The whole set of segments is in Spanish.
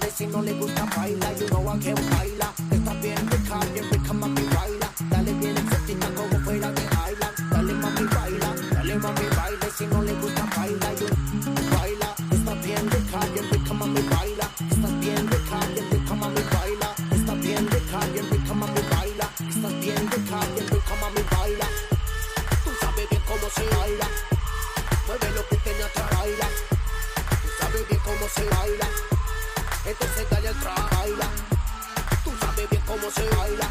baile. Si no le gusta, baila. You know I can baila. Está bien rica, bien rica, mami, baila. Dale bien exótica como fuera de Island. Dale, mami, baila. Dale, mami, baile. Si no le gusta, baila. You baila. Está bien rica, bien rica, mami, baila. Está bien rica, bien rica, mami, baila. Está bien rica, bien rica, mami, baila. Está bien rica, bien rica, mami, baila. Tú sabes bien cómo se baila. Mueve lo que tenga atrás, baila. Tú sabes bien cómo se baila entonces dale al track, baila. Tú sabes bien cómo se baila.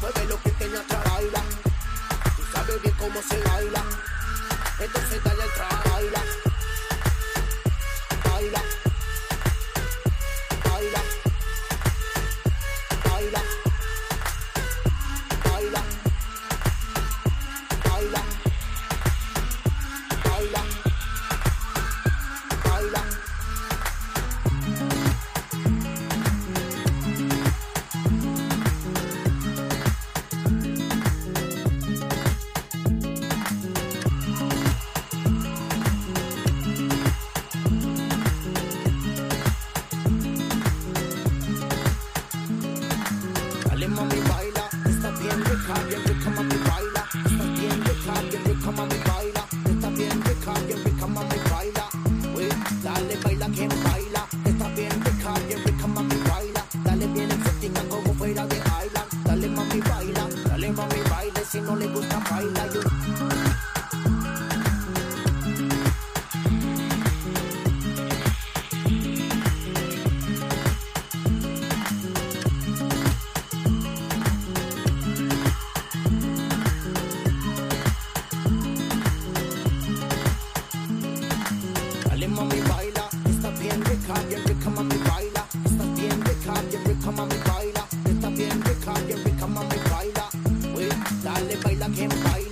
Mueve lo que tenga atrás, baila. Tú sabes bien cómo se baila. Entonces dale dale baila quien baila,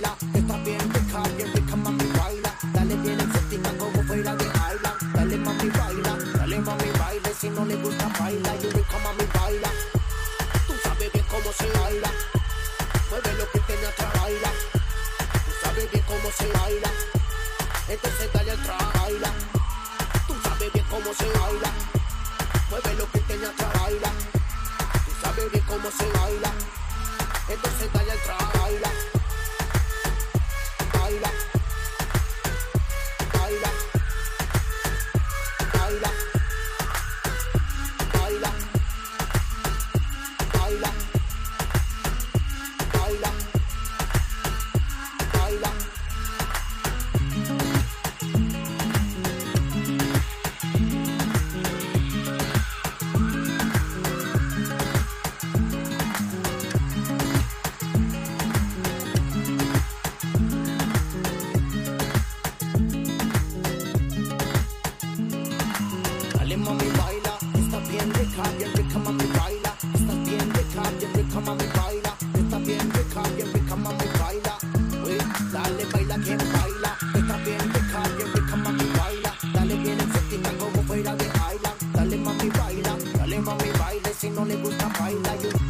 si no le gusta baila.